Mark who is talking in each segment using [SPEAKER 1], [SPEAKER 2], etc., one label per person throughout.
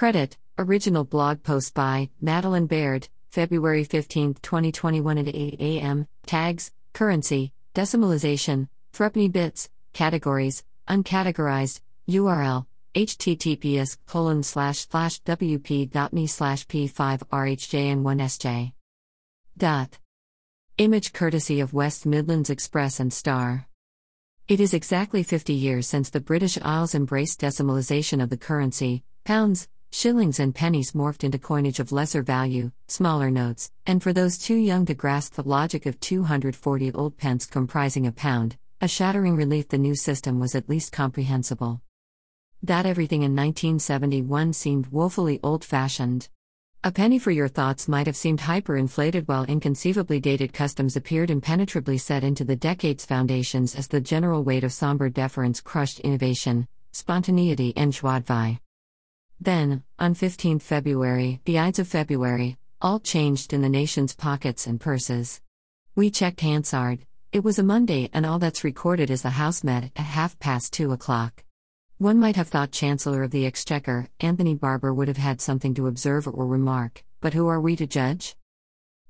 [SPEAKER 1] Credit Original blog post by Madeline Baird, February 15, 2021 at 8 a.m. Tags Currency, Decimalization, Threepenny Bits, Categories, Uncategorized, URL, https colon slash slash wp.me slash p5rhjn1sj. Dot. Image courtesy of West Midlands Express and Star. It is exactly 50 years since the British Isles embraced decimalization of the currency, pounds, shillings, and pennies morphed into coinage of lesser value, smaller notes, and for those too young to grasp the logic of 240 old pence comprising a pound, a shattering relief the new system was at least comprehensible. That everything in 1971 seemed woefully old fashioned. A penny for your thoughts might have seemed hyperinflated while inconceivably dated customs appeared impenetrably set into the decade's foundations as the general weight of somber deference crushed innovation, spontaneity, and joie de. Then, on 15 February, the Ides of February, all changed in the nation's pockets and purses. We checked Hansard. It was a Monday, and all that's recorded is the House met at half past two o'clock. One might have thought Chancellor of the Exchequer, Anthony Barber, would have had something to observe or remark, but who are we to judge?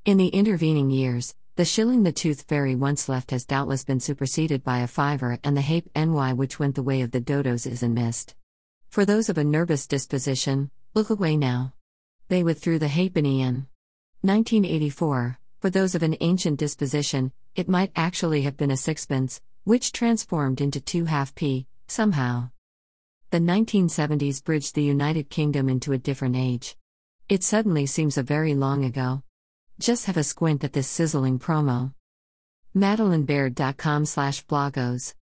[SPEAKER 1] In the intervening years, the shilling the tooth fairy once left has doubtless been superseded by a fiver, and the ha'penny which went the way of the dodos is in mist. For those of a nervous disposition, look away now. They withdrew the halfpenny in 1984. For those of an ancient disposition, it might actually have been a sixpence, which transformed into two half p, somehow. The 1970s bridged the United Kingdom into a different age. It suddenly seems a very long ago. Just have a squint at this sizzling promo. MadelineBaird.com slash blogos